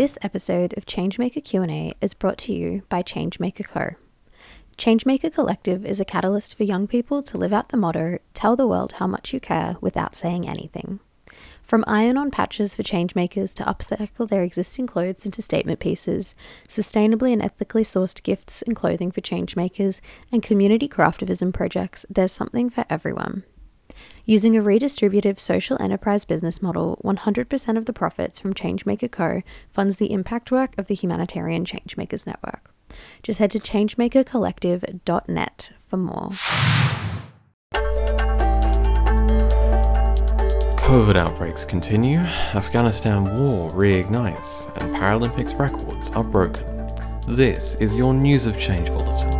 This episode of Changemaker Q&A is brought to you by Changemaker Co. Changemaker Collective is a catalyst for young people to live out the motto, tell the world how much you care without saying anything. From iron on patches for changemakers to upcycle their existing clothes into statement pieces, sustainably and ethically sourced gifts and clothing for changemakers, and community craftivism projects, there's something for everyone. Using a redistributive social enterprise business model, 100% of the profits from Changemaker Co. funds the impact work of the Humanitarian Changemakers Network. Just head to changemakercollective.net for more. COVID outbreaks continue, Afghanistan war reignites, and Paralympics records are broken. This is your News of Change Bulletin.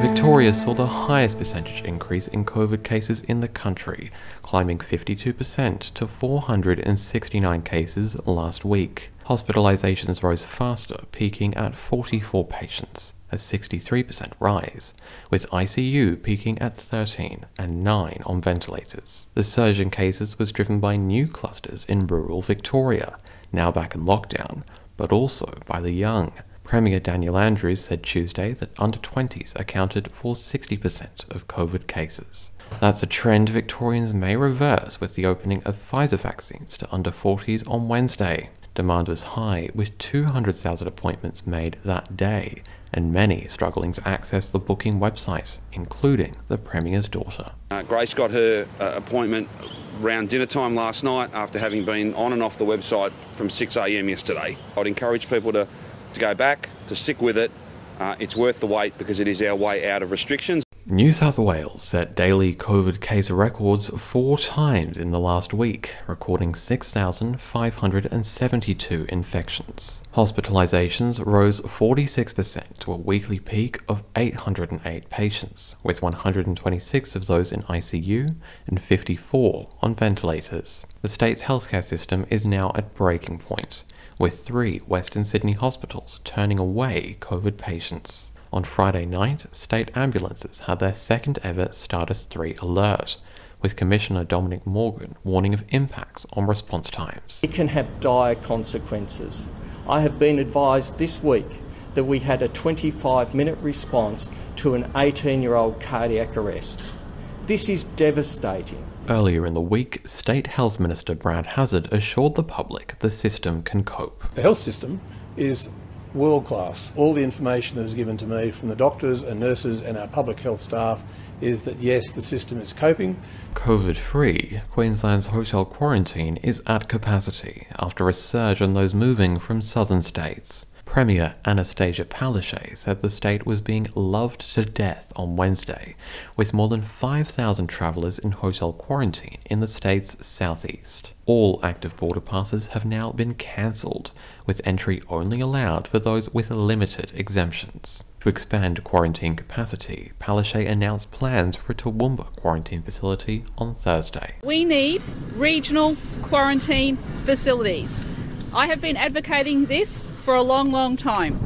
Victoria saw the highest percentage increase in COVID cases in the country, climbing 52% to 469 cases last week. Hospitalizations rose faster, peaking at 44 patients, a 63% rise, with ICU peaking at 13 and 9 on ventilators. The surge in cases was driven by new clusters in rural Victoria, now back in lockdown, but also by the young. Premier Daniel Andrews said Tuesday that under 20s accounted for 60% of COVID cases. That's a trend Victorians may reverse with the opening of Pfizer vaccines to under 40s on Wednesday. Demand was high, with 200,000 appointments made that day, and many struggling to access the booking website, including the Premier's daughter. Uh, Grace got her uh, appointment around dinner time last night after having been on and off the website from 6am yesterday. I'd encourage people to to go back, to stick with it. Uh, it's worth the wait because it is our way out of restrictions. New South Wales set daily COVID case records four times in the last week, recording 6,572 infections. Hospitalisations rose 46% to a weekly peak of 808 patients, with 126 of those in ICU and 54 on ventilators. The state's healthcare system is now at breaking point with three Western Sydney hospitals turning away COVID patients. On Friday night, state ambulances had their second ever Status 3 alert, with Commissioner Dominic Morgan warning of impacts on response times. It can have dire consequences. I have been advised this week that we had a 25 minute response to an 18 year old cardiac arrest. This is devastating. Earlier in the week, State Health Minister Brad Hazzard assured the public the system can cope. The health system is world class. All the information that is given to me from the doctors and nurses and our public health staff is that yes, the system is coping. COVID free, Queensland's hotel quarantine is at capacity after a surge on those moving from southern states. Premier Annastacia Palaszczuk said the state was being loved to death on Wednesday, with more than 5,000 travellers in hotel quarantine in the state's southeast. All active border passes have now been cancelled, with entry only allowed for those with limited exemptions. To expand quarantine capacity, Palaszczuk announced plans for a Toowoomba quarantine facility on Thursday. We need regional quarantine facilities. I have been advocating this for a long, long time.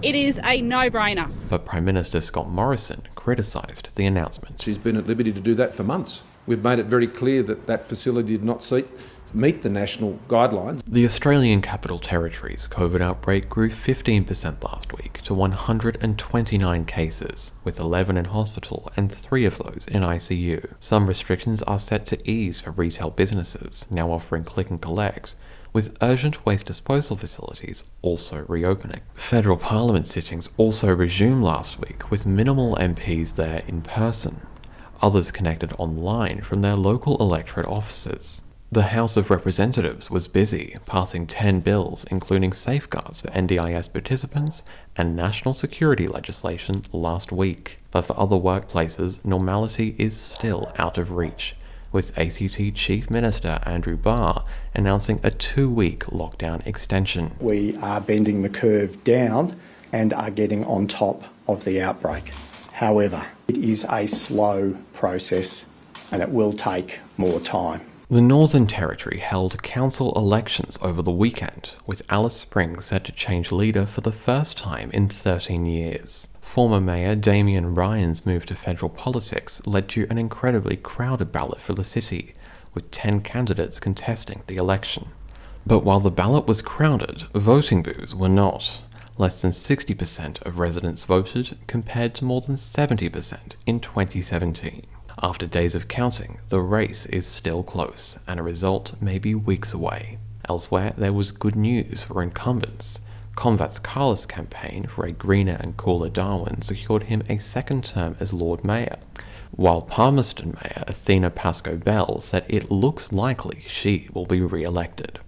It is a no brainer. But Prime Minister Scott Morrison criticised the announcement. She's been at liberty to do that for months. We've made it very clear that that facility did not seat meet the national guidelines. The Australian Capital Territory's COVID outbreak grew 15% last week to 129 cases, with 11 in hospital and 3 of those in ICU. Some restrictions are set to ease for retail businesses, now offering click and collect, with urgent waste disposal facilities also reopening. Federal Parliament sittings also resumed last week, with minimal MPs there in person, others connected online from their local electorate offices. The House of Representatives was busy, passing 10 bills, including safeguards for NDIS participants and national security legislation last week. But for other workplaces, normality is still out of reach, with ACT Chief Minister Andrew Barr announcing a two week lockdown extension. We are bending the curve down and are getting on top of the outbreak. However, it is a slow process and it will take more time. The Northern Territory held council elections over the weekend, with Alice Springs set to change leader for the first time in 13 years. Former Mayor Damien Ryan's move to federal politics led to an incredibly crowded ballot for the city, with 10 candidates contesting the election. But while the ballot was crowded, voting booths were not. Less than 60% of residents voted, compared to more than 70% in 2017. After days of counting, the race is still close, and a result may be weeks away. Elsewhere, there was good news for incumbents. Kon Vatskalis campaign for a greener and cooler Darwin secured him a second term as Lord Mayor, while Palmerston Mayor Athena Pascoe Bell said it looks likely she will be re elected.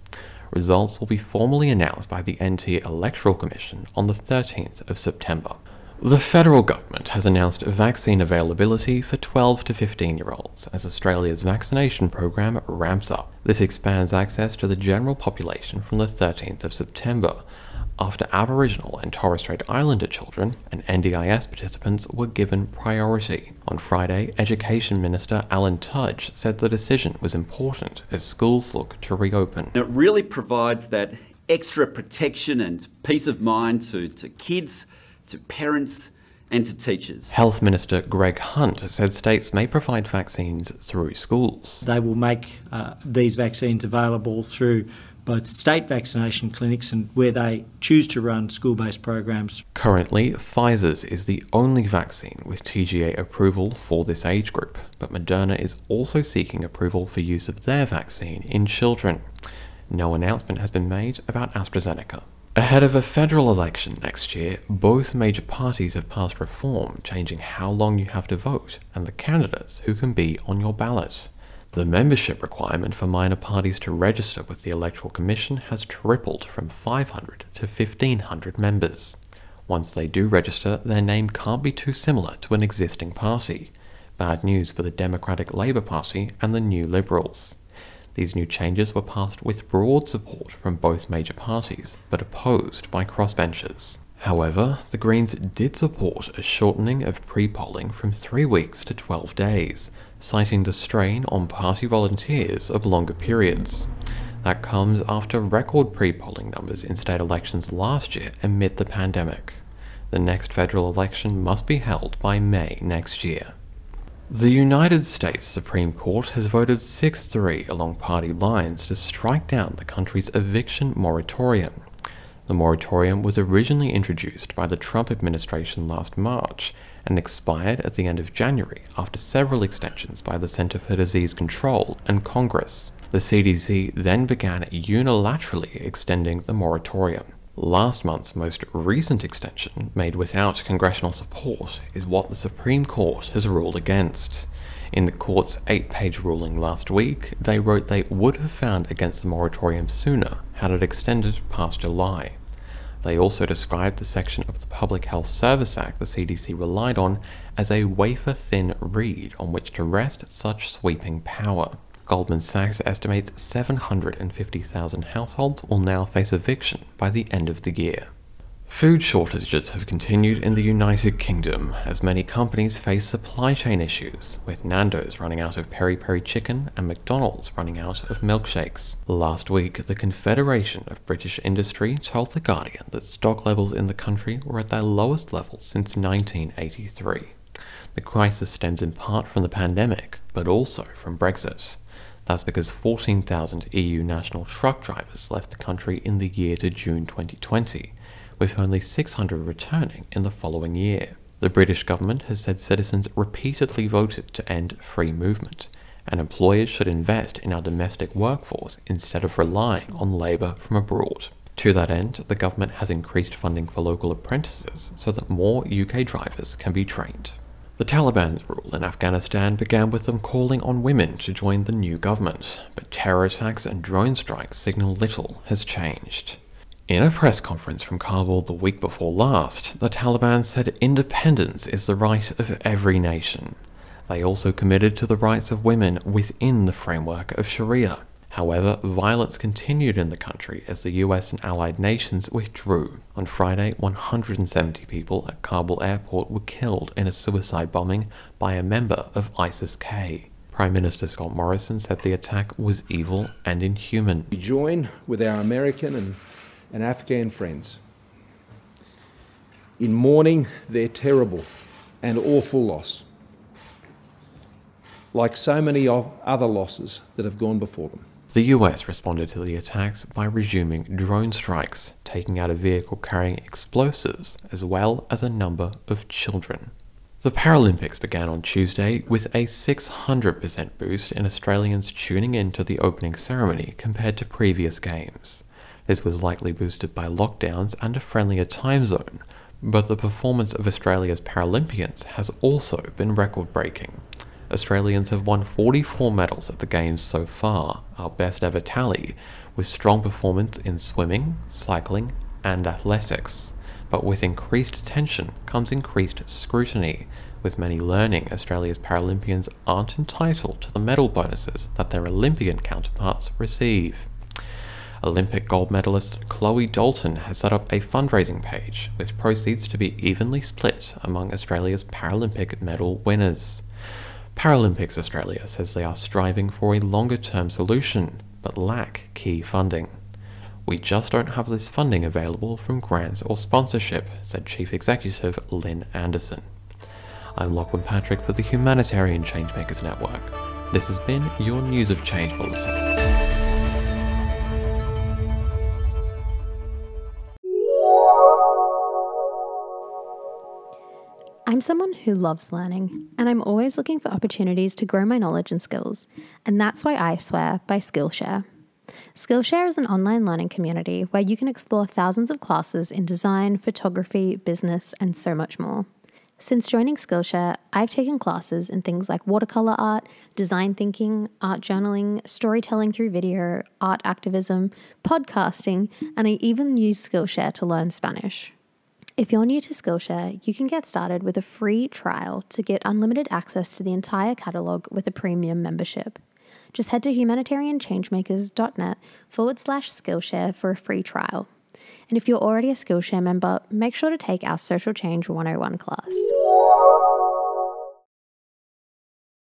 Results will be formally announced by the NT Electoral Commission on the 13th of September. The federal government has announced vaccine availability for 12 to 15 year olds as Australia's vaccination program ramps up. This expands access to the general population from the 13th of September, after Aboriginal and Torres Strait Islander children and NDIS participants were given priority. On Friday, Education Minister Alan Tudge said the decision was important as schools look to reopen. It really provides that extra protection and peace of mind to, to kids to parents and to teachers. Health Minister Greg Hunt said states may provide vaccines through schools. They will make uh, these vaccines available through both state vaccination clinics and where they choose to run school based programs. Currently, Pfizer's is the only vaccine with TGA approval for this age group, but Moderna is also seeking approval for use of their vaccine in children. No announcement has been made about AstraZeneca. Ahead of a federal election next year, both major parties have passed reform changing how long you have to vote and the candidates who can be on your ballot. The membership requirement for minor parties to register with the Electoral Commission has tripled from 500 to 1500 members. Once they do register, their name can't be too similar to an existing party. Bad news for the Democratic Labour Party and the New Liberals. These new changes were passed with broad support from both major parties, but opposed by crossbenchers. However, the Greens did support a shortening of pre polling from three weeks to 12 days, citing the strain on party volunteers of longer periods. That comes after record pre polling numbers in state elections last year amid the pandemic. The next federal election must be held by May next year. The United States Supreme Court has voted 6 3 along party lines to strike down the country's eviction moratorium. The moratorium was originally introduced by the Trump administration last March and expired at the end of January after several extensions by the Center for Disease Control and Congress. The CDC then began unilaterally extending the moratorium. Last month's most recent extension, made without congressional support, is what the Supreme Court has ruled against. In the court's eight page ruling last week, they wrote they would have found against the moratorium sooner had it extended past July. They also described the section of the Public Health Service Act the CDC relied on as a wafer thin reed on which to rest such sweeping power. Goldman Sachs estimates 750,000 households will now face eviction by the end of the year. Food shortages have continued in the United Kingdom as many companies face supply chain issues, with Nando's running out of peri peri chicken and McDonald's running out of milkshakes. Last week, the Confederation of British Industry told The Guardian that stock levels in the country were at their lowest levels since 1983. The crisis stems in part from the pandemic, but also from Brexit. That's because 14,000 EU national truck drivers left the country in the year to June 2020, with only 600 returning in the following year. The British government has said citizens repeatedly voted to end free movement, and employers should invest in our domestic workforce instead of relying on labour from abroad. To that end, the government has increased funding for local apprentices so that more UK drivers can be trained. The Taliban's rule in Afghanistan began with them calling on women to join the new government, but terror attacks and drone strikes signal little has changed. In a press conference from Kabul the week before last, the Taliban said independence is the right of every nation. They also committed to the rights of women within the framework of Sharia. However, violence continued in the country as the US and allied nations withdrew. On Friday, 170 people at Kabul airport were killed in a suicide bombing by a member of ISIS K. Prime Minister Scott Morrison said the attack was evil and inhuman. We join with our American and, and Afghan friends in mourning their terrible and awful loss. like so many other losses that have gone before them. The US responded to the attacks by resuming drone strikes, taking out a vehicle carrying explosives, as well as a number of children. The Paralympics began on Tuesday with a 600% boost in Australians tuning in to the opening ceremony compared to previous games. This was likely boosted by lockdowns and a friendlier time zone, but the performance of Australia's Paralympians has also been record breaking. Australians have won 44 medals at the Games so far, our best ever tally, with strong performance in swimming, cycling, and athletics. But with increased attention comes increased scrutiny, with many learning Australia's Paralympians aren't entitled to the medal bonuses that their Olympian counterparts receive. Olympic gold medalist Chloe Dalton has set up a fundraising page with proceeds to be evenly split among Australia's Paralympic medal winners. Paralympics Australia says they are striving for a longer term solution, but lack key funding. We just don't have this funding available from grants or sponsorship, said Chief Executive Lynne Anderson. I'm Lachlan Patrick for the Humanitarian Changemakers Network. This has been your News of Change Bulletin. I'm someone who loves learning, and I'm always looking for opportunities to grow my knowledge and skills, and that's why I swear by Skillshare. Skillshare is an online learning community where you can explore thousands of classes in design, photography, business, and so much more. Since joining Skillshare, I've taken classes in things like watercolor art, design thinking, art journaling, storytelling through video, art activism, podcasting, and I even use Skillshare to learn Spanish. If you're new to Skillshare, you can get started with a free trial to get unlimited access to the entire catalogue with a premium membership. Just head to humanitarianchangemakers.net forward slash Skillshare for a free trial. And if you're already a Skillshare member, make sure to take our Social Change 101 class.